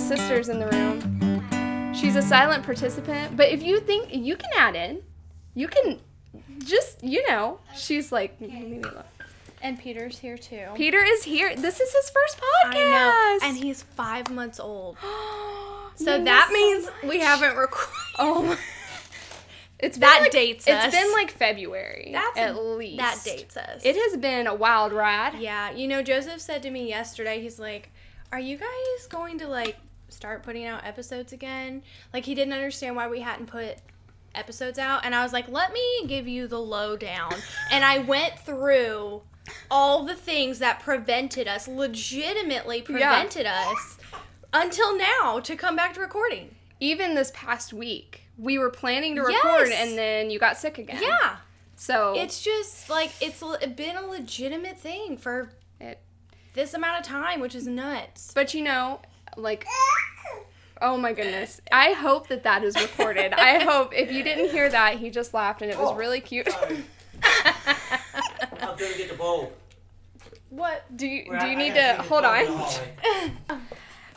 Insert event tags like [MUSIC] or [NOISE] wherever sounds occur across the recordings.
sister's in the room. She's a silent participant, but if you think you can add in, you can just, you know, she's like, "Leave me alone." And Peter's here too. Peter is here. This is his first podcast. I know. And he's five months old. [GASPS] So You that means we haven't recorded. Oh, my- [LAUGHS] it's That like, dates It's us. been like February That's at least. That dates us. It has been a wild ride. Yeah. You know, Joseph said to me yesterday, he's like, Are you guys going to like start putting out episodes again? Like, he didn't understand why we hadn't put episodes out. And I was like, Let me give you the lowdown. and I went through all the things that prevented us, legitimately prevented us until now to come back to recording. Even this past week, we were planning to record, Yes. and then you got sick again. Yeah. So It's just like it's been a legitimate thing for It- this amount of time, which is nuts. but you know, like. Oh my goodness. I hope that that is recorded. I [LAUGHS] hope if you didn't hear that, he just laughed and it was oh, really cute. [LAUGHS] I'm gonna get the bulb. What? Do you We're do you I need gotta hold the bulb in on?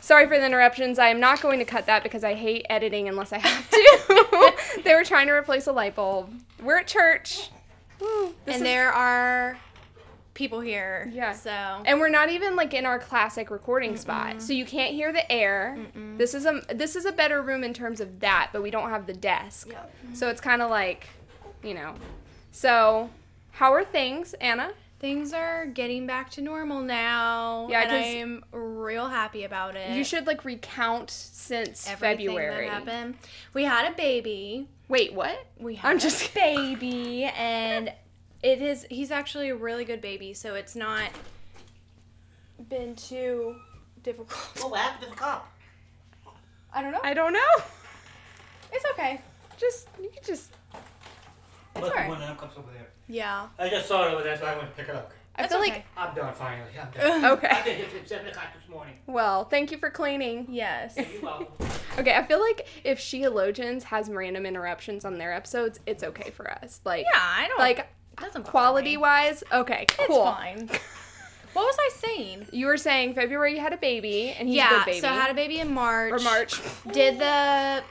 Sorry for the interruptions. I am not going to cut that because I hate editing unless I have to. [LAUGHS] they were trying to replace a light bulb. We're at church. Woo. And is- there are people here. Yeah. So and we're not even like in our classic recording spot, so you can't hear the air. This is a this is a better room in terms of that, but we don't have the desk, mm-hmm. so it's kind of like, you know. So, how are things, Anna? things are getting back to normal now. Yeah, and I'm real happy about it. You should like recount since Everything February. that happened. We had a baby. Wait, what? We had I'm a just baby, and it is. He's actually a really good baby, so it's not been too difficult. Oh, what happened to the cop? I don't know. I don't know. It's okay. Just you can just. Look, alright. one of them comes over there. Yeah. I just saw it over there, so I went to pick it up. I That's feel okay. like I'm done finally. I'm done. [LAUGHS] I okay. did it at 7 o'clock this morning. Well, thank you for cleaning. Yes. You're welcome. Okay, I feel like if Sheologians has random interruptions on their episodes, it's okay for us. Like, Yeah, I don't like it doesn't quality wise, okay, It's cool. fine. [LAUGHS] What was I saying? You were saying February you had a baby, and he's a good baby. so I had a baby in March. or March. [LAUGHS] Did the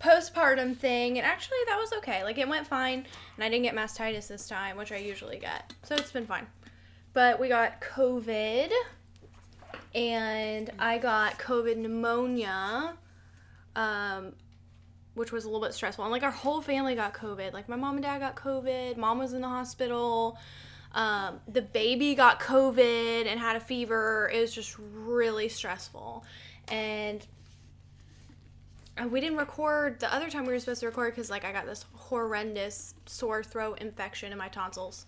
postpartum thing, and actually that was okay. Like it went fine, and I didn't get mastitis this time, which I usually get. So it's been fine. But we got COVID, and I got COVID pneumonia, um, which was a little bit stressful. And like our whole family got COVID. Like my mom and dad got COVID. Mom was in the hospital. Um, the baby got COVID and had a fever. It was just really stressful. And uh, we didn't record the other time we were supposed to record because like I got this horrendous sore throat infection in my tonsils.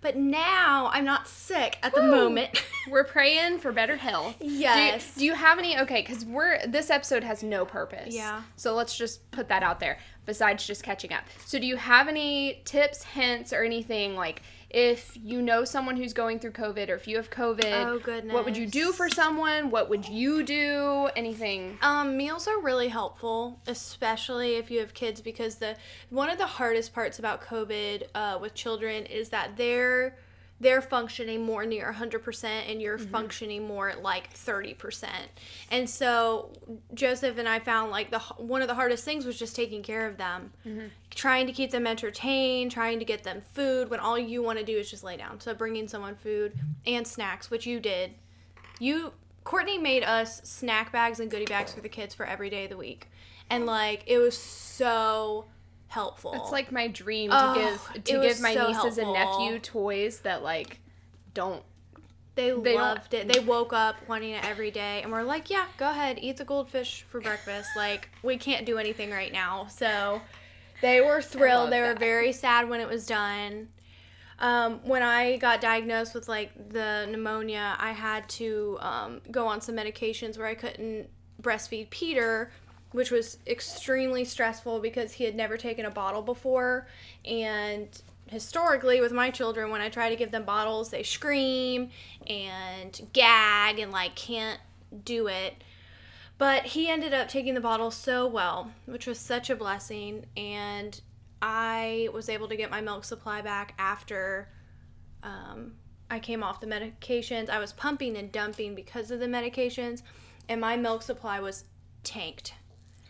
But now I'm not sick at the Woo. moment. [LAUGHS] We're praying for better health. Yes. Do you, do you have any? Okay, because we're this episode has no purpose. Yeah. So let's just put that out there. Besides just catching up. So do you have any tips, hints, or anything like if you know someone who's going through COVID or if you have COVID? Oh, What would you do for someone? What would you do? Anything? Um, meals are really helpful, especially if you have kids, because the one of the hardest parts about COVID uh, with children is that they're they're functioning more near 100% and you're mm-hmm. functioning more at like 30%. And so Joseph and I found like the one of the hardest things was just taking care of them. Mm-hmm. Trying to keep them entertained, trying to get them food when all you want to do is just lay down. So bringing someone food and snacks, which you did. You Courtney made us snack bags and goodie bags for the kids for every day of the week. And like it was so helpful. It's like my dream Oh, to give to give my so nieces and nephew toys that like don't they, they don't- loved it. They woke up wanting it every day and we're like, "Yeah, go ahead, eat the goldfish for breakfast." like we can't do anything right now. So they were thrilled. They were that. very sad when it was done. Um, when I got diagnosed with like the pneumonia, I had to um, go on some medications where I couldn't breastfeed Peter, which was extremely stressful because he had never taken a bottle before. And historically, with my children, when I try to give them bottles, they scream and gag and like can't do it. But he ended up taking the bottle so well, which was such a blessing. And I was able to get my milk supply back after um, I came off the medications. I was pumping and dumping because of the medications, and my milk supply was tanked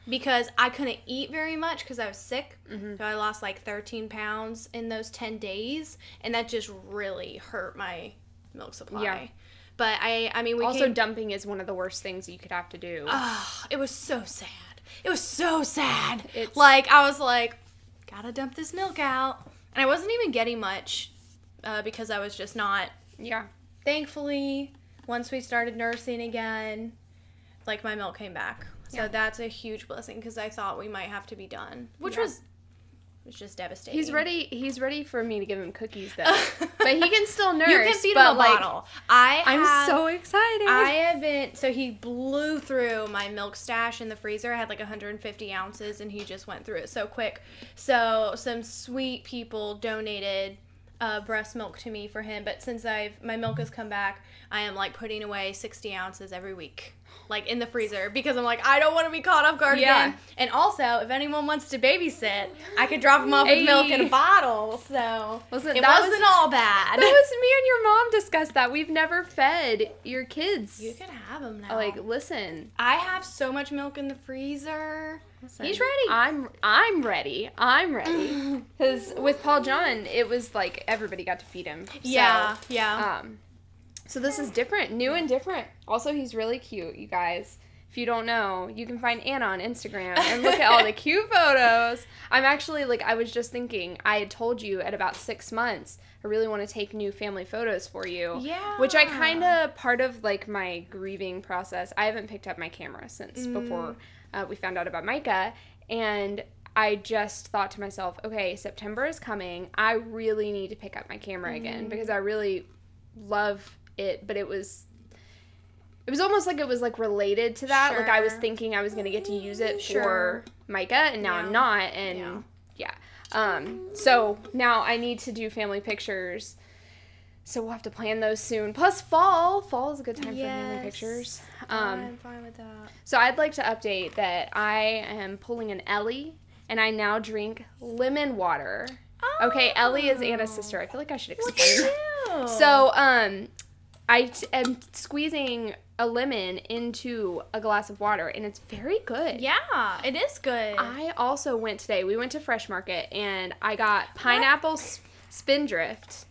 because I couldn't eat very much because I was sick. Mm-hmm. So I lost like 13 pounds in those 10 days, and that just really hurt my milk supply. Yeah. But I, I mean, we also, came, dumping is one of the worst things you could have to do. Ah, it was so sad. It was so sad. It's- like I was like, gotta dump this milk out, and I wasn't even getting much uh, because I was just not. yeah. Thankfully, once we started nursing again, like my milk came back. So Yeah. that's a huge blessing because I thought we might have to be done, which Yeah. was was just devastating. He's ready. He's ready for me to give him cookies though, [LAUGHS] but he can still nurse. You can feed him a like, bottle. I I'm have- so excited. I have been so he blew through my milk stash in the freezer. I had like 150 ounces, and he just went through it so quick. So some sweet people donated uh, breast milk to me for him, but since I've my milk has come back, I am like putting away 60 ounces every week, like in the freezer, because I'm like I don't want to be caught off guard Yeah. again. And also, if anyone wants to babysit, I could drop them off with milk in a bottle. So Listen, it that wasn't was- all bad. that was me and your mom discussed that. We've never fed your kids. you can have them now. like, listen, I have so much milk in the freezer. listen, He's ready. I'm I'm ready. I'm ready. [LAUGHS] Because with Paul John, it was like everybody got to feed him. So, yeah, yeah. Um, so this is different, new and different. Also, he's really cute, you guys. If you don't know, you can find Anna on Instagram and look at all the [LAUGHS] cute photos. I'm actually like, I was just thinking, I had told you at about six months, I really want to take new family photos for you. Yeah. Which I kind of, part of like my grieving process, I haven't picked up my camera since Mm. before uh, we found out about Micah. And I just thought to myself, okay, September is coming. I really need to pick up my camera again Mm. because I really love it, but it was it was almost like it was like related to that. Like I was thinking I was going to get to use it Sure. for Micah and now Yeah. I'm not and yeah. Um so now I need to do family pictures. So we'll have to plan those soon. Plus fall, fall is a good time for family pictures. Um I'm fine with that. so I'd like to update that I am pulling an Ellie and I now drink lemon water. Okay, Ellie is Anna's sister. I feel like I should explain. that. you. So, um, I am squeezing a lemon into a glass of water, and it's very good. yeah, it is good. I also went today. We went to Fresh Market, and I got pineapple spindrift.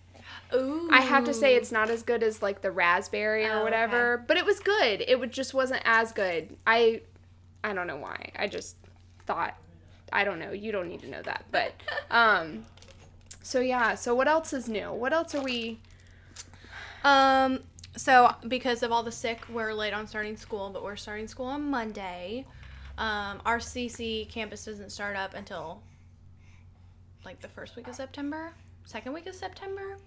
Ooh. I have to say it's not as good as like the raspberry or Oh, whatever, but it was good. It would, just wasn't as good. I I don't know why. I just thought I don't know. You don't need to know that. But [LAUGHS] um so yeah, so what else is new? What else are we Um, so because of all the sick, we're late on starting school, but we're starting school on Monday. Um, our CC campus doesn't start up until like the first week of September, second week of September.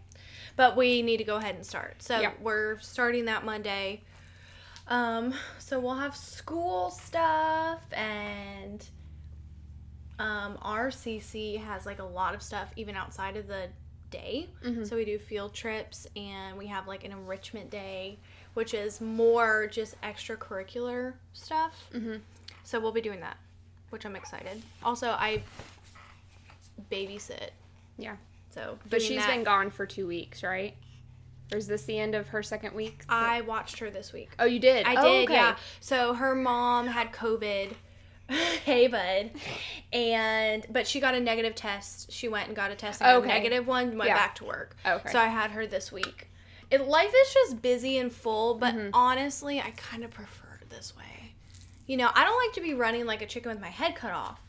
But we need to go ahead and start. So Yeah. we're starting that Monday. Um, so we'll have school stuff and um, our CC has like a lot of stuff even outside of the day. Mhm. So we do field trips and we have like an enrichment day, which is more just extracurricular stuff. Mhm. So we'll be doing that, which I'm excited. Also, I babysit. Yeah. So, But she's that- been gone for 2 weeks, right? Or is this the end of her second week? I watched her this week. Oh, you did. I Oh, did, okay. yeah. So her mom had COVID. [LAUGHS] hey, bud. And but she got a negative test. She went and got a test. And got a negative one. Went Yeah. back to work. Okay. So I had her this week. It life is just busy and full, but Mhm. honestly, I kind of prefer it this way. You know, I don't like to be running like a chicken with my head cut off.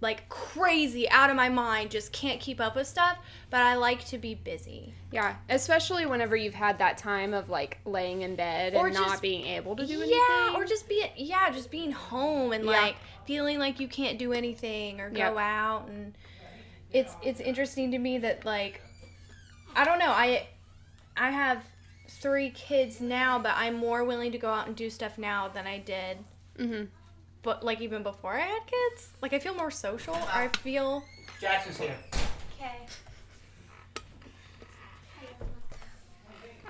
Like crazy out of my mind, just can't keep up with stuff, but I like to be busy. Yeah, especially whenever you've had that time of like laying in bed Or and just- not being able to do anything. yeah, or just be yeah, just being home and Yeah. like feeling like you can't do anything or go Yep. out and it's it's interesting to me that like I don't know, I I have three kids now, but I'm more willing to go out and do stuff now than I did hmm but like even before I had kids. Like I feel more social. I feel Jackson's here. Okay.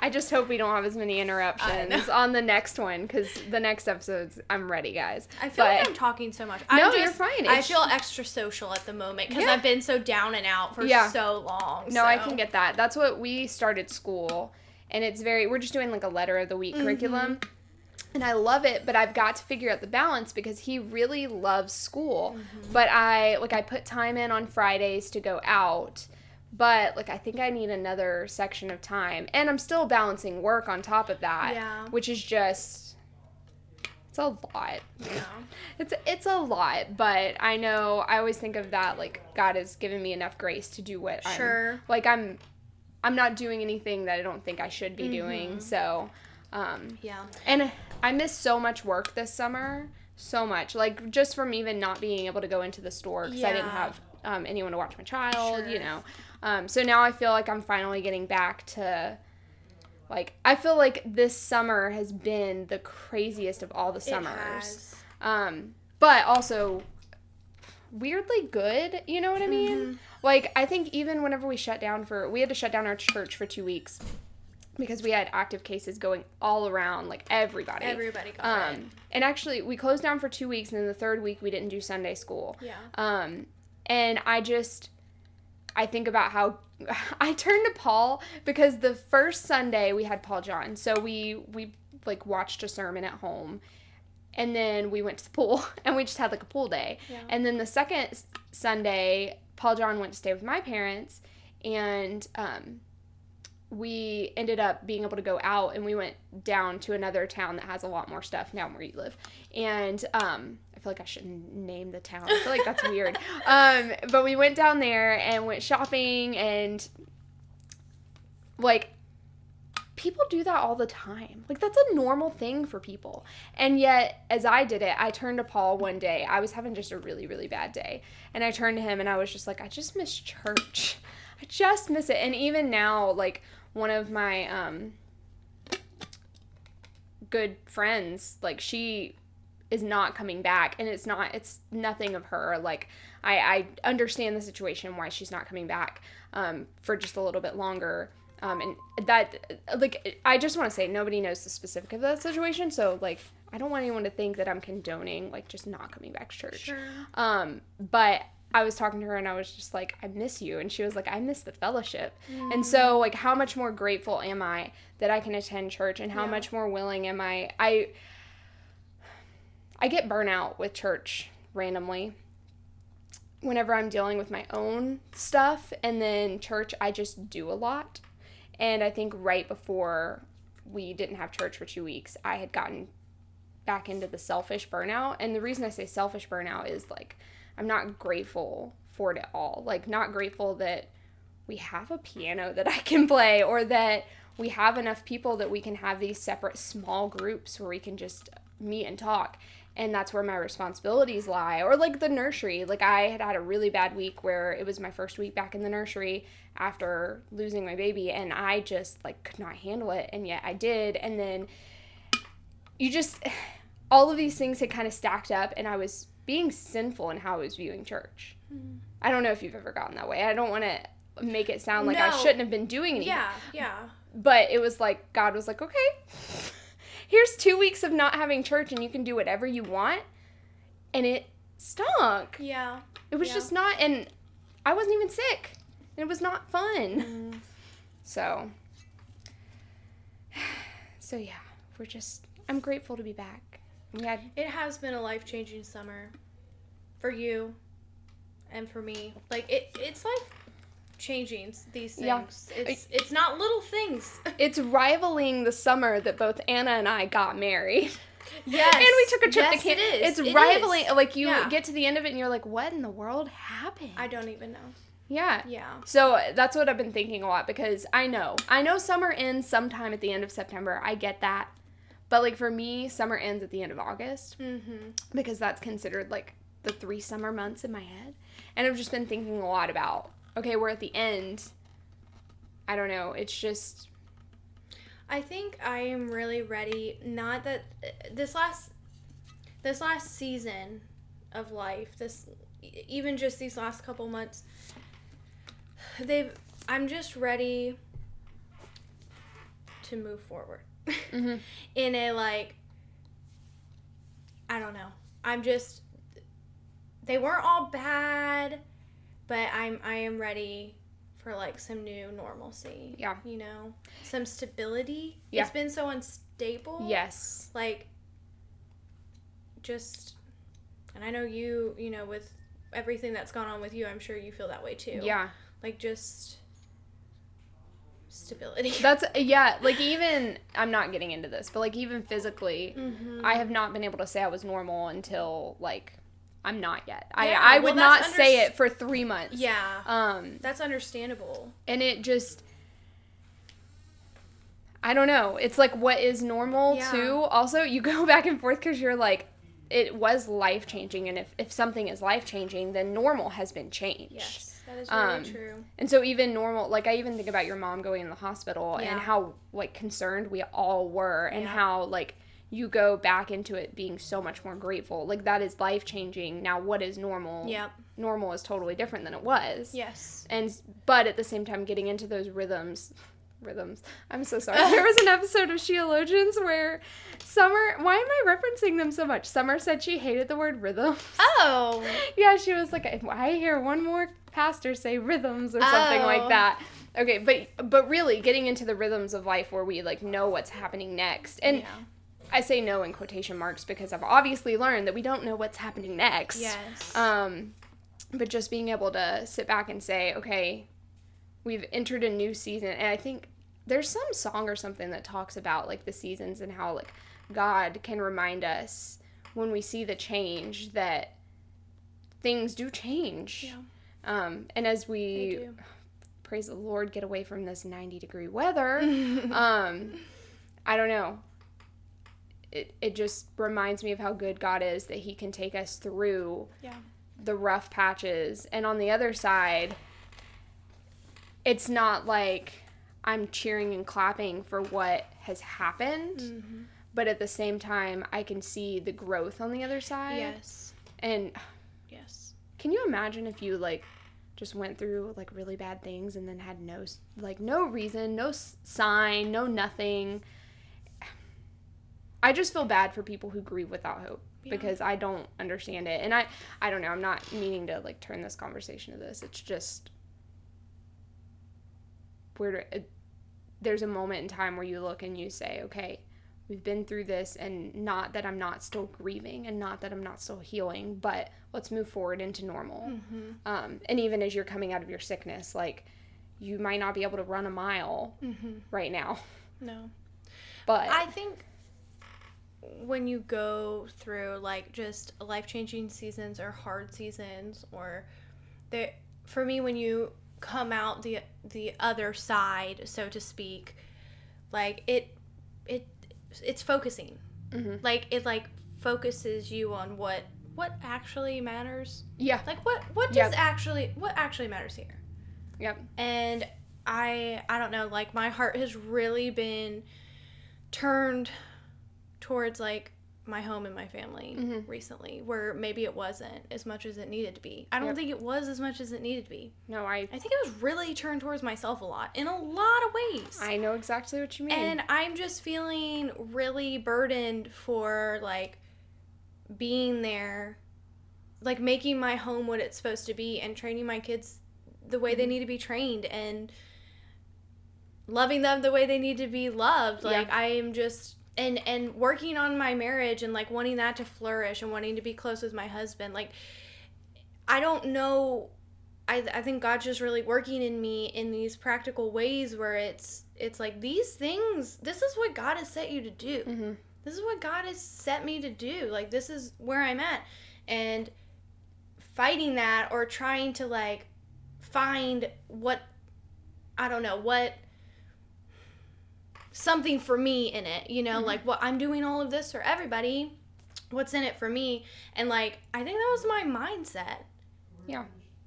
I just hope we don't have as many interruptions on the next one because the next episodes I'm ready, guys. I feel But- like I'm talking so much. No, I'm you're just, fine. I It's- feel extra social at the moment because Yeah. I've been so down and out for Yeah. so long. No, I can get that. That's what we started school, and it's very we're just doing like a letter of the week mm-hmm. curriculum and I love it, but I've got to figure out the balance because he really loves school. But I like I put time in on Fridays to go out, but like I think I need another section of time, and I'm still balancing work on top of that, Yeah. which is just it's a lot. Yeah. [LAUGHS] It's it's a lot, but I know I always think of that like God has given me enough grace to do what Sure. I'm like I'm I'm not doing anything that I don't think I should be Mm-hmm. doing. So um Yeah. and I missed so much work this summer, so much. Like just from even not being able to go into the store because I didn't have um, anyone to watch my child, you know. Um, so now I feel like I'm finally getting back to like I feel like this summer has been the craziest of all the summers. Um, but also weirdly good, you know what I mean? Mm-hmm. Like I think even whenever we shut down for we had to shut down our church for 2 weeks because we had active cases going all around like everybody. Everybody got um it. and actually we closed down for 2 weeks and then the third week we didn't do Sunday school. Yeah. Um, and I just, I think about how [LAUGHS] I turned to Paul because the first Sunday we had Paul John, so we we like watched a sermon at home, and then we went to the pool [LAUGHS] and we just had like a pool day, Yeah. and then the second Sunday Paul John went to stay with my parents, and um, we ended up being able to go out and we went down to another town that has a lot more stuff down where you live. And um i feel like i shouldn't name the town. I feel like that's weird. [LAUGHS] Um but we went down there and went shopping and like people do that all the time. Like that's a normal thing for people. And yet as i did it i turned to paul one day. I was having just a really really bad day. And i turned to him and i was just like i just miss church. I just miss it. And even now like one of my um good friends like she is not coming back and it's not it's nothing of her like i i understand the situation why she's not coming back um for just a little bit longer um and that like i just want to say nobody knows the specific of that situation so like i don't want anyone to think that i'm condoning like just not coming back to church Sure. um, but I was talking to her and I was just like, I miss you. And she was like, I miss the fellowship. And mm. so, like, how much more grateful am I that I can attend church and how Yeah. much more willing am I? I, I get burnout with church randomly whenever I'm dealing with my own stuff. And then church, I just do a lot. And I think right before we didn't have church for two weeks, I had gotten back into the selfish burnout. And the reason I say selfish burnout is like I'm not grateful for it at all. Like not grateful that we have a piano that I can play or that we have enough people that we can have these separate small groups where we can just meet and talk. And that's where my responsibilities lie. Or like the nursery. Like I had had a really bad week where it was my first week back in the nursery after losing my baby and I just like could not handle it and yet I did. And then you just [SIGHS] all of these things had kind of stacked up and I was being sinful in how I was viewing church. I don't know if you've ever gotten that way. I don't want to make it sound like I shouldn't have been doing anything. Yeah. Yeah. But it was like God was like, "Okay. [LAUGHS] Here's 2 weeks of not having church and you can do whatever you want." And it stunk. Yeah. It was Yeah. just not and I wasn't even sick. And it was not fun. Mm. So [SIGHS] So yeah, we're just I'm grateful to be back. Had It has been a life changing summer for you and for me. Like it it's like changing these things. Yeah. It's it's not little things. [LAUGHS] it's rivaling the summer that both Anna and I got married. yes. [LAUGHS] and we took a trip yes, to Canada. It is. It's It rivaling. is. Like you Yeah. get to the end of it and you're like, what in the world happened? I don't even know. yeah. Yeah. So that's what I've been thinking a lot because I know. I know summer ends sometime at the end of September. I get that. But like for me, summer ends at the end of August Mm-hmm. because that's considered like the three summer months in my head. And I've just been thinking a lot about, okay, we're at the end. I don't know. It's just I think I am really ready. Not that this last this last season of life, this even just these last couple months, they've. I'm just ready to move forward Mhm. [LAUGHS] in a like. I don't know. I'm just. They weren't all bad, but I'm I am ready for for like some new normalcy. Yeah. You know, some stability. Yeah. It's been so unstable. Yes. Like, just, and I know you, you know, with everything that's gone on with you, I'm sure you feel that way too. Yeah. Like, just stability. [LAUGHS] That's yeah, like even I'm not getting into this, but like even physically, Mhm. I have not been able to say I was normal until like I'm not yet. I Yeah, I well, would not that's say it for 3 months. yeah. Um That's understandable. and it just I don't know. It's like what is normal Yeah. too. Also, you [LAUGHS] go back and forth cuz you're like it was life changing and if if something is life changing, then normal has been changed. Yes, that is very Um, true. And so even normal, like I even think about your mom going in the hospital Yeah. and how like concerned we all were and Yeah. how like you go back into it being so much more grateful. Like that is life changing. Now what is normal? Yep. Normal is totally different than it was. Yes. And but at the same time getting into those rhythms rhythms. I'm so sorry. there was an [LAUGHS] episode of Sheologians where Summer why am I referencing them so much? Summer said she hated the word rhythm. Oh. [LAUGHS] Yeah, she was like, if I hear one more pastor say rhythms or something Oh. like that. Okay, but but really getting into the rhythms of life where we like know what's happening next. And yeah. I say no in quotation marks because I've obviously learned that we don't know what's happening next. Yes. Um but just being able to sit back and say, okay, we've entered a new season and I think there's some song or something that talks about like the seasons and how like God can remind us when we see the change that things do change. Yeah. Um, and as we praise the Lord, get away from this 90 degree weather, [LAUGHS] um, I don't know. It, it just reminds me of how good God is that He can take us through Yeah. the rough patches. And on the other side, it's not like I'm cheering and clapping for what has happened, Mm-hmm. but at the same time, I can see the growth on the other side. Yes. And. Can you imagine if you like just went through like really bad things and then had no like no reason, no sign, no nothing? I just feel bad for people who grieve without hope Yeah. because I don't understand it. And I I don't know, I'm not meaning to like turn this conversation to this. It's just where to, it, there's a moment in time where you look and you say, "Okay, we've been through this and not that I'm not still grieving and not that I'm not still healing, but let's move forward into normal. Mm-hmm. Um, and even as you're coming out of your sickness, like you might not be able to run a mile Mm-hmm. right now, No. but I think when you go through like just life changing seasons or hard seasons or there for me when you come out the the other side so to speak like it it it's focusing. Mhm. like it like focuses you on what what actually matters. Yeah, like what what does Yep. actually what actually matters here? Yep, and i i don't know like my heart has really been turned towards like my home and my family Mhm. recently where maybe it wasn't as much as it needed to be i don't Yep. think it was as much as it needed to be no, I i think it was really turned towards myself a lot in a lot of ways I know exactly what you mean. and i'm just feeling really burdened for like being there like making my home what it's supposed to be and training my kids the way they Mhm. need to be trained and loving them the way they need to be loved Yeah. like i am just and and working on my marriage and like wanting that to flourish and wanting to be close with my husband like i don't know I, I think God's just really working in me in these practical ways where it's it's like these things this is what God has set you to do. Mhm. This is what God has set me to do. Like this is where I'm at. And fighting that or trying to like find what I don't know, what something for me in it, you know, Mhm. like what I'm doing all of this for everybody. What's in it for me? And like I think that was my mindset yeah,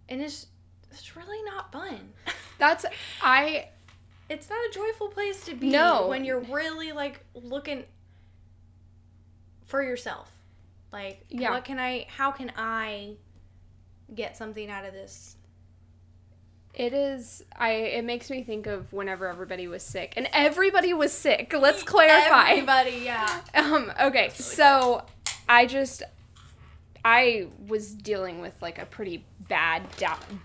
and it's it's really not fun. [LAUGHS] that's I it's not a joyful place to be No. when you're really like looking for yourself. Like Yeah. what can I how can I get something out of this? It is. I. It makes me think of whenever everybody was sick, and everybody was sick. Let's clarify. Everybody, yeah. Um. Okay. So, I just I was dealing with like a pretty bad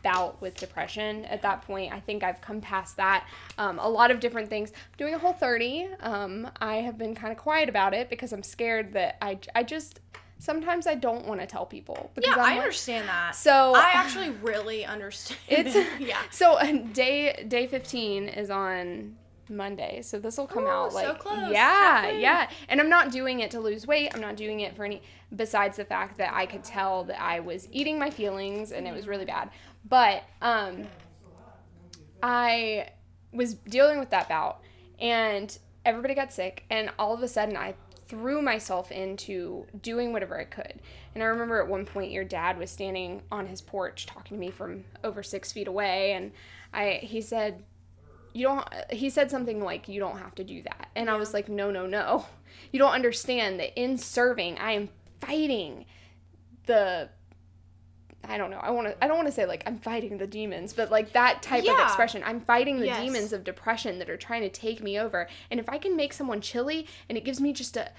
bout with depression at that point. I think I've come past that. Um, a lot of different things. I'm doing a whole 30. Um, I have been kind of quiet about it because I'm scared that I, I just sometimes I don't want to tell people. Yeah, Because I'm I like- understand that. So I [LAUGHS] actually really understand. it's [LAUGHS] yeah. [LAUGHS] So uh, day day 15 is on Monday. So this will come Ooh, out so like close. yeah, Halfway. yeah. And I'm not doing it to lose weight. I'm not doing it for any besides the fact that I could tell that I was eating my feelings and it was really bad. But um I was dealing with that bout and everybody got sick and all of a sudden I threw myself into doing whatever I could. And I remember at one point your dad was standing on his porch talking to me from over six feet away and I he said you don't he said something like you don't have to do that and i was like no no no [LAUGHS] you don't understand that in serving i am fighting the i don't know. I want to i don't want to say like i'm fighting the demons but like that type of expression. I'm fighting the Yes. demons of depression that are trying to take me over. And if i can make someone chilly and it gives me just a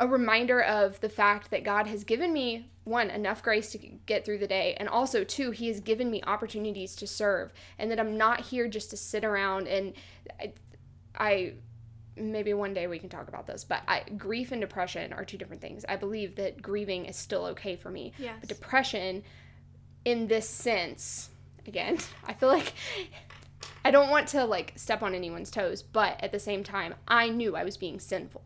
a reminder of the fact that God has given me one enough grace to get through the day and also two he has given me opportunities to serve and that I'm not here just to sit around and I, I maybe one day we can talk about this but I, grief and depression are two different things. I believe that grieving is still okay for me. Yes. but depression in this sense again [LAUGHS] I feel like I don't want to like step on anyone's toes but at the same time I knew I was being sinful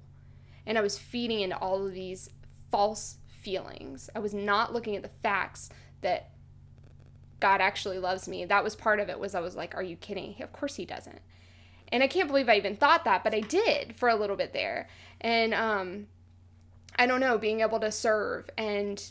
and I was feeding into all of these false feelings. I was not looking at the facts that God actually loves me. That was part of it was I was like, are you kidding? Of course he doesn't. And I can't believe I even thought that, but I did for a little bit there. And um I don't know, being able to serve and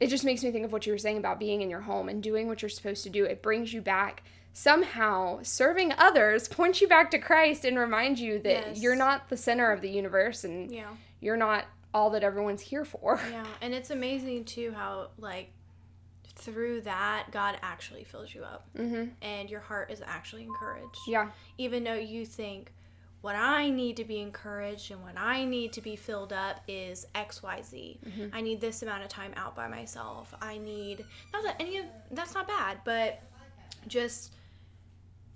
it just makes me think of what you were saying about being in your home and doing what you're supposed to do. It brings you back somehow serving others points you back to Christ and reminds you that Yes. you're not the center of the universe and Yeah. you're not all that everyone's here for. [LAUGHS] Yeah, and it's amazing too how like through that God actually fills you up Mhm. and your heart is actually encouraged. Yeah. Even though you think what I need to be encouraged and what I need to be filled up is XYZ. Mm-hmm. I need this amount of time out by myself. I need not that any of that's not bad, but just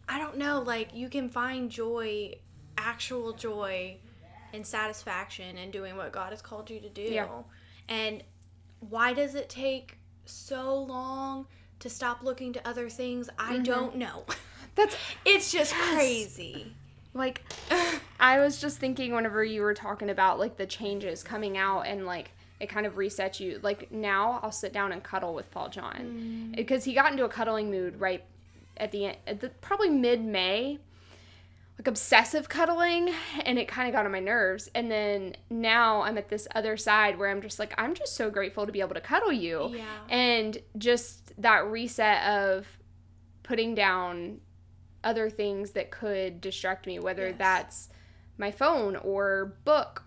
I don't know, like you can find joy, actual joy and satisfaction in doing what God has called you to do. Yeah. And why does it take so long to stop looking to other things? I mm-hmm. don't know. [LAUGHS] That's It's just crazy. Like [LAUGHS] I was just thinking whenever you were talking about like the changes coming out and like it kind of resets you. Like now I'll sit down and cuddle with Paul John mm. because he got into a cuddling mood right at the end, at the, probably mid May, like obsessive cuddling, and it kind of got on my nerves. And then now I'm at this other side where I'm just like I'm just so grateful to be able to cuddle you, Yeah. and just that reset of putting down other things that could distract me, whether Yes. that's my phone or book,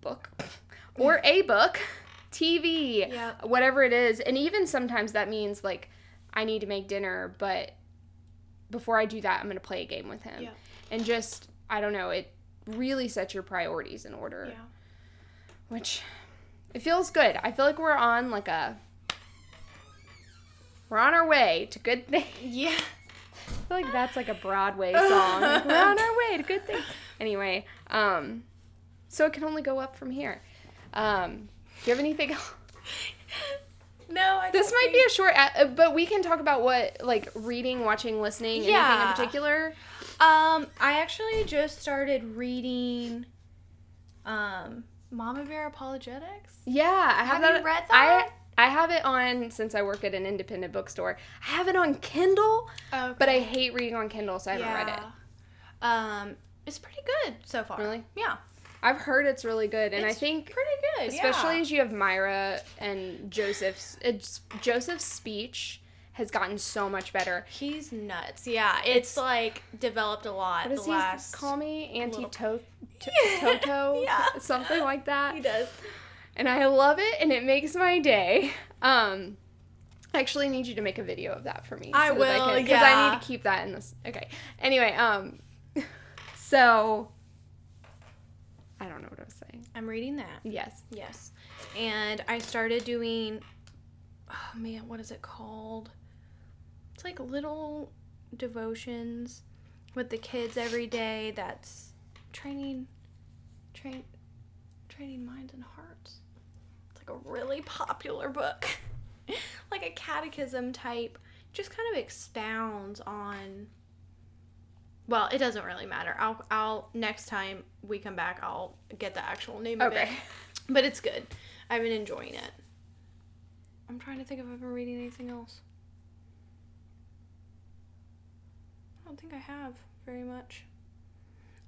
book, [LAUGHS] or a book, [LAUGHS] TV, Yep. whatever it is. And even sometimes that means like I need to make dinner, but before I do that, I'm going to play a game with him. Yep. And just, I don't know, it really sets your priorities in order, Yeah. which it feels good. I feel like we're on like a, we're on our way to good [LAUGHS] things. Yeah. I feel like that's like a Broadway song. Like, We're on our way to good things. Anyway, um, so it can only go up from here. Um, do you have anything else? No, I This might be a short, uh, but we can talk about what like reading, watching, listening, anything in particular. Um, I actually just started reading um Mama Bear Apologetics. Yeah, I have, Have you that. read that? I have it on since I work at an independent bookstore. I have it on Kindle, Oh, but I hate reading on Kindle, so I haven't read it. Um, it's pretty good so far. Really? Yeah. I've heard it's really good, and It's I think pretty good. especially yeah. as you have Myra and Joseph's it's, Joseph's speech has gotten so much better. he's nuts. Yeah, it's, like developed a lot What the does he last. call me? Auntie little- [LAUGHS] to- to- Toto? [LAUGHS] yeah. Something like that. He does. And I love it and it makes my day. Um I actually need you to make a video of that for me. I that will, Because I yeah. need to keep that in this. Okay. Anyway, um, [LAUGHS] so I don't don't know what I was saying. I'm reading that. Yes. Yes. And I started doing oh man, what is it called? It's like little devotions with the kids every day that's training train training minds and hearts. Like a really popular book. [LAUGHS] like a catechism type. Just kind of expounds on well, it doesn't really matter. I'll I'll next time we come back I'll get the actual name of it. Okay. [LAUGHS] But it's good. I've been enjoying it. I'm trying to think if I've been reading anything else. I don't think I have very much.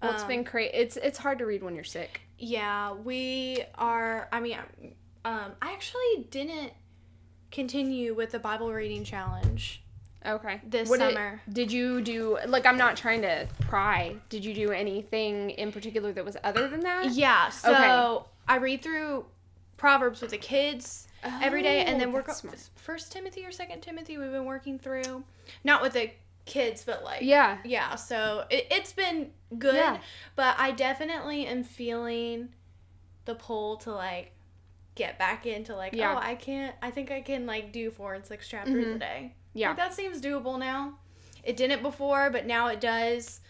Well, it's Um, been crazy. It's it's hard to read when you're sick. Yeah, we are. I mean, um, I actually didn't continue with the Bible reading challenge. Okay. This What summer. Did, you do like I'm not trying to pry. Did you do anything in particular that was other than that? Yeah, so Okay. I read through Proverbs with the kids every day, and then Oh, we're that's go- First Timothy or Second Timothy. We've been working through, not with the kids, but like Yeah. yeah. So it, it's been good, Yeah. but I definitely am feeling the pull to like get back into like Yeah. oh I can't I think I can like do four and six chapters a Mhm. day. Yeah. Like, that seems doable now. It didn't before, but now it does.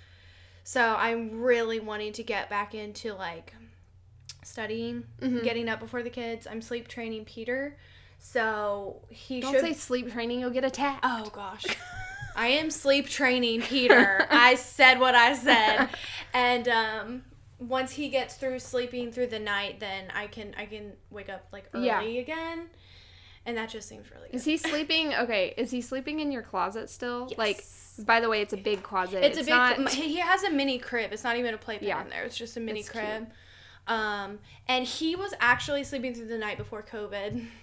So I'm really wanting to get back into like studying, Mhm. getting up before the kids. I'm sleep training Peter, so he Don't should. say sleep training. You'll get attacked. oh gosh, [LAUGHS] I am sleep training Peter. [LAUGHS] I said what I said, and um, once he gets through sleeping through the night, then I can I can wake up like early Yeah. again, and that just seems really good. Is he [LAUGHS] sleeping? Okay. Is he sleeping in your closet still? Like, by the way, it's a big closet. It's, a big. Not, He has a mini crib. It's not even a playpen Yeah. in there. It's just a mini It's crib. Um, and he was actually sleeping through the night before COVID. [LAUGHS]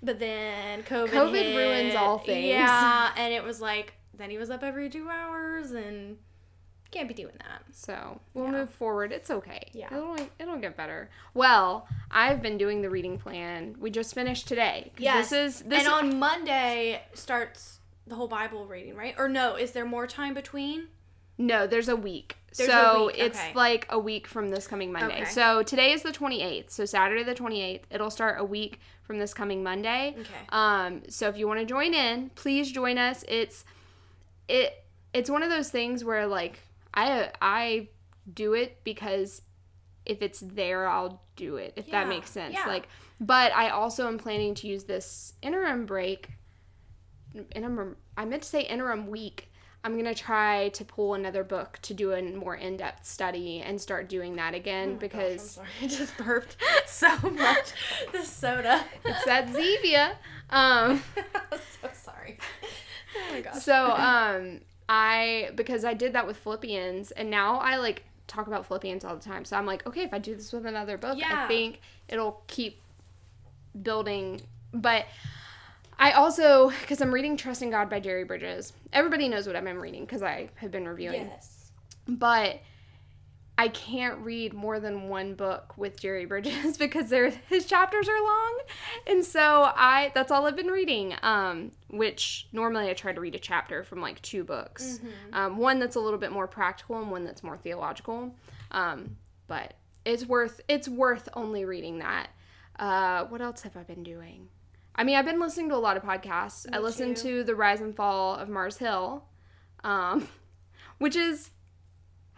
But then COVID. COVID hit. ruins all things. Yeah, [LAUGHS] and it was like then he was up every two hours, and can't be doing that. So we'll Yeah. move forward. It's okay. Yeah. It'll it'll get better. Well, I've been doing the reading plan. We just finished today. Yes. This is this and on Monday starts the whole Bible reading, right? Or no? Is there more time between? No, there's a week. There's a so week, it's okay. like a week from this coming Monday. Okay. So today is the 28th. So Saturday the 28th. It'll start a week from this coming Monday. Okay. Um so if you want to join in, please join us. It's it it's one of those things where like I I do it because if it's there, I'll do it. If Yeah, that makes sense. yeah. Like but I also am planning to use this interim break interim I meant to say interim week. I'm gonna try to pull another book to do a more in-depth study and start doing that again because Oh I'm sorry, [LAUGHS] I just burped [LAUGHS] so much. the soda. it's that Zevia. Um, [LAUGHS] I'm so sorry. Oh my gosh. so um, I because I did that with Philippians and now I like talk about Philippians all the time. So I'm like, okay, if I do this with another book, I think it'll keep building. But I also because I'm reading Trusting God by Jerry Bridges. Everybody knows what I'm reading because I have been reviewing. yes. but I can't read more than one book with Jerry Bridges [LAUGHS] because his chapters are long, and so I that's all I've been reading. Um, which normally I try to read a chapter from like two books, um, one that's a little bit more practical and one that's more theological. Um, but it's worth it's worth only reading that. Uh, what else have I been doing? I mean, I've been listening to a lot of podcasts. I listened too. to the Rise and Fall of Mars Hill, um, [LAUGHS] which is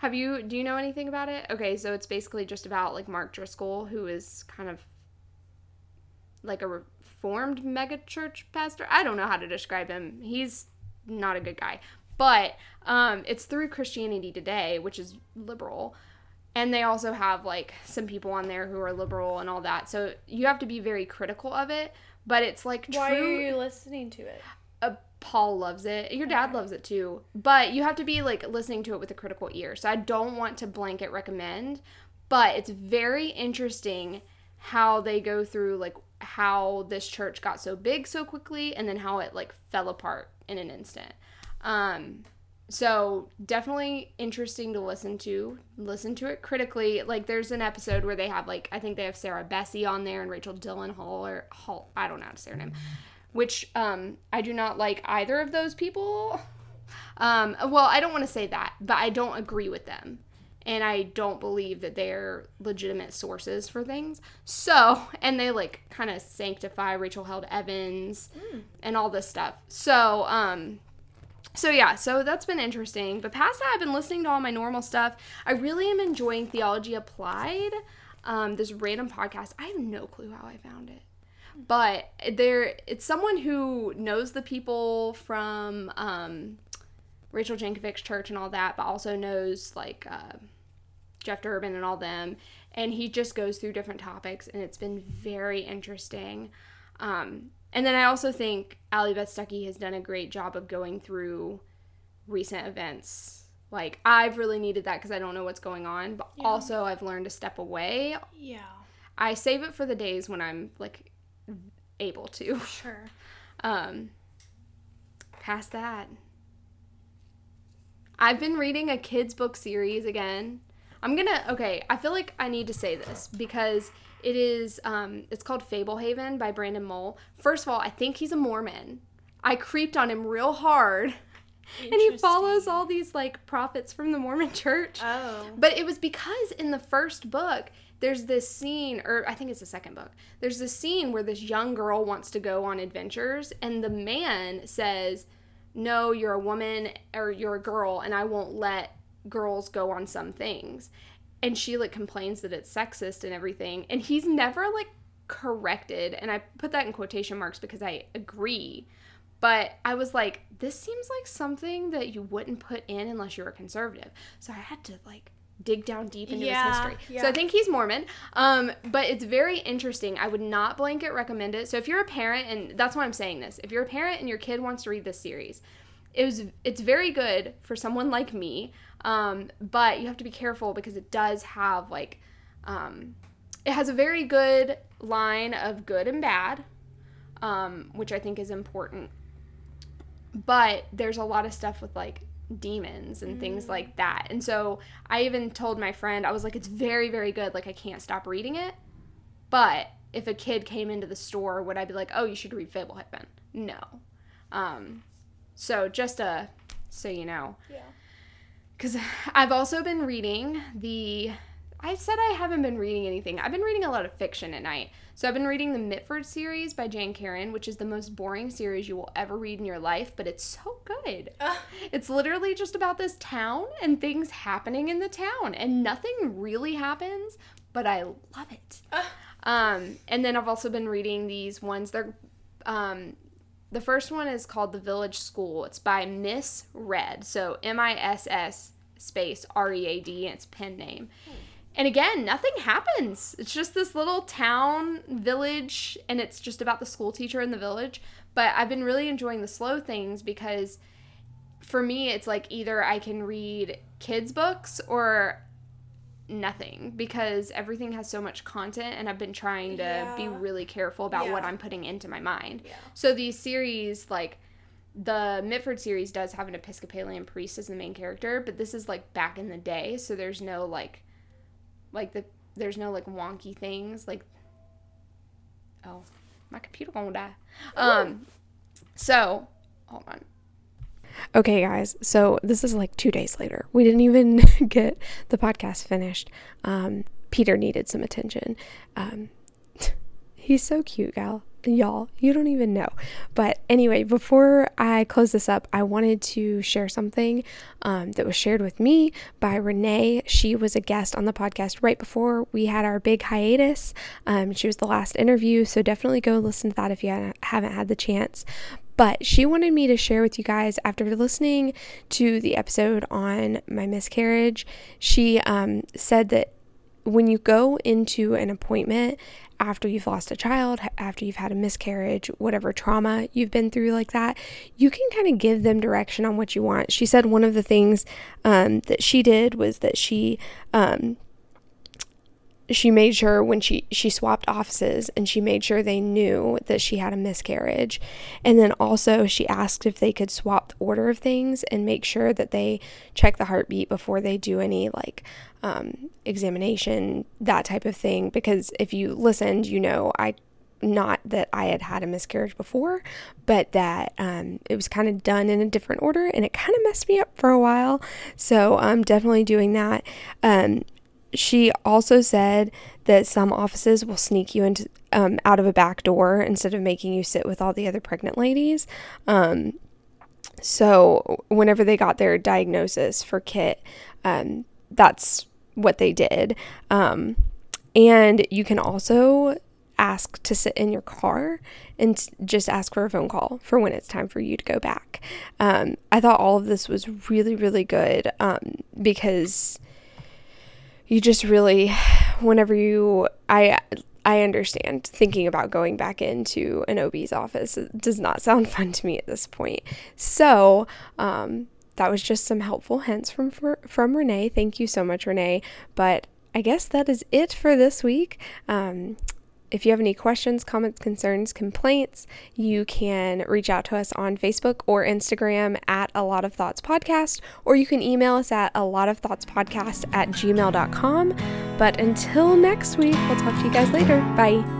have you do you know anything about it? Okay, so it's basically just about like Mark Driscoll, who is kind of like a reformed megachurch pastor. I don't know how to describe him. He's not a good guy. But um it's through Christianity Today, which is liberal. And they also have like some people on there who are liberal and all that. So you have to be very critical of it, but it's like true Why are you listening to it? Paul loves it. Your dad loves it too. But you have to be like listening to it with a critical ear. So I don't want to blanket recommend, but it's very interesting how they go through like how this church got so big so quickly and then how it like fell apart in an instant. Um so definitely interesting to listen to. Listen to it critically. Like there's an episode where they have like I think they have Sarah Bessey on there and Rachel Dillon Hall or Hall. I don't know how to say her name which um, I do not like either of those people. [LAUGHS] Um, well, I don't want to say that, but I don't agree with them. and I don't believe that they're legitimate sources for things. So, and they like kind of sanctify Rachel Held Evans Mm. and all this stuff. So, um, so yeah, so that's been interesting. But past that, I've been listening to all my normal stuff. I really am enjoying Theology Applied. Um, this random podcast. I have no clue how I found it, but there, it's someone who knows the people from um, Rachel Jankovic's church and all that, but also knows like uh, Jeff Durbin and all them. And he just goes through different topics, and it's been very interesting. Um, and then I also think Allie Beth Stuckey has done a great job of going through recent events. Like I've really needed that because I don't know what's going on, but Yeah. also I've learned to step away. Yeah. I save it for the days when I'm like able to. Sure. Um, past that, I've been reading a kids' book series again. I'm gonna okay. I feel like I need to say this because it is. Um, it's called Fablehaven by Brandon Mull. First of all, I think he's a Mormon. I creeped on him real hard, and he follows all these like prophets from the Mormon [LAUGHS] Church. Oh. But it was because in the first book, there's this scene, or I think it's the second book, there's this scene where this young girl wants to go on adventures, and the man says, No, you're a woman or you're a girl, and I won't let girls go on some things. And she like complains that it's sexist and everything, and he's never like corrected. And I put that in quotation marks because I agree. But I was like, this seems like something that you wouldn't put in unless you were conservative. So I had to like dig down deep into Yeah, his history. So. I think he's Mormon. Um, but it's very interesting. I would not blanket recommend it. So if you're a parent, and that's why I'm saying this, if you're a parent and your kid wants to read this series, it was it's very good for someone like me. Um, but you have to be careful because it does have like um, it has a very good line of good and bad, um, which I think is important. But there's a lot of stuff with like demons and things like that. And so I even told my friend, I was like, it's very, very good. Like, I can't stop reading it. But if a kid came into the store, would I be like, oh, you should read Fablehaven? No. Um, so just a, so you know. Yeah. Because I've also been reading the. I said I haven't been reading anything. I've been reading a lot of fiction at night. So I've been reading the Mitford series by Jane Karon, which is the most boring series you will ever read in your life, but it's so good. Ugh. It's literally just about this town and things happening in the town, and nothing really happens, but I love it. Ugh. Um, and then I've also been reading these ones. They're um, the first one is called The Village School. It's by Miss Read. So M I S S space R E A D and it's pen name. And again, nothing happens. It's just this little town village and it's just about the school teacher in the village. But I've been really enjoying the slow things because for me it's like either I can read kids books or nothing because everything has so much content and I've been trying to be really careful about what I'm putting into my mind. Yeah. So these series like the Mitford series does have an Episcopalian priest as the main character, but this is like back in the day, so there's no like like the there's no like wonky things like oh my computer gonna die. Um so hold on. Okay, guys. So this is like two days later. We didn't even [LAUGHS] get the podcast finished. Um, Peter needed some attention. Um, [LAUGHS] he's so cute, gal. Y'all, you don't even know. But anyway, before I close this up, I wanted to share something um, that was shared with me by Renee. She was a guest on the podcast right before we had our big hiatus. Um, she was the last interview, so definitely go listen to that if you haven't had the chance. But she wanted me to share with you guys after listening to the episode on my miscarriage. She um, said that when you go into an appointment after you've lost a child, after you've had a miscarriage, whatever trauma you've been through like that, you can kind of give them direction on what you want. She said one of the things um, that she did was that she um, she made sure when she she swapped offices and she made sure they knew that she had a miscarriage and then also she asked if they could swap the order of things and make sure that they check the heartbeat before they do any like um, examination that type of thing because if you listened you know i not that I had had a miscarriage before, but that um, it was kind of done in a different order and it kind of messed me up for a while. So I'm definitely doing that. Um, she also said that some offices will sneak you into um, out of a back door instead of making you sit with all the other pregnant ladies. Um, so whenever they got their diagnosis for Kit, um, that's what they did. Um, and you can also ask to sit in your car and just ask for a phone call for when it's time for you to go back. Um, I thought all of this was really, really good um, because you just really, whenever you, I, I understand thinking about going back into an OB's office does not sound [LAUGHS] fun to me at this point. So, um, that was just some helpful hints from from Renee. Thank you so much, Renee. But I guess that is it for this week. Um, if you have any questions, comments, concerns, complaints, you can reach out to us on Facebook or Instagram at a lot of thoughts podcast, or you can email us at a lot of thoughts podcast at gmail.com. But until next week, we'll talk to you guys later. Bye.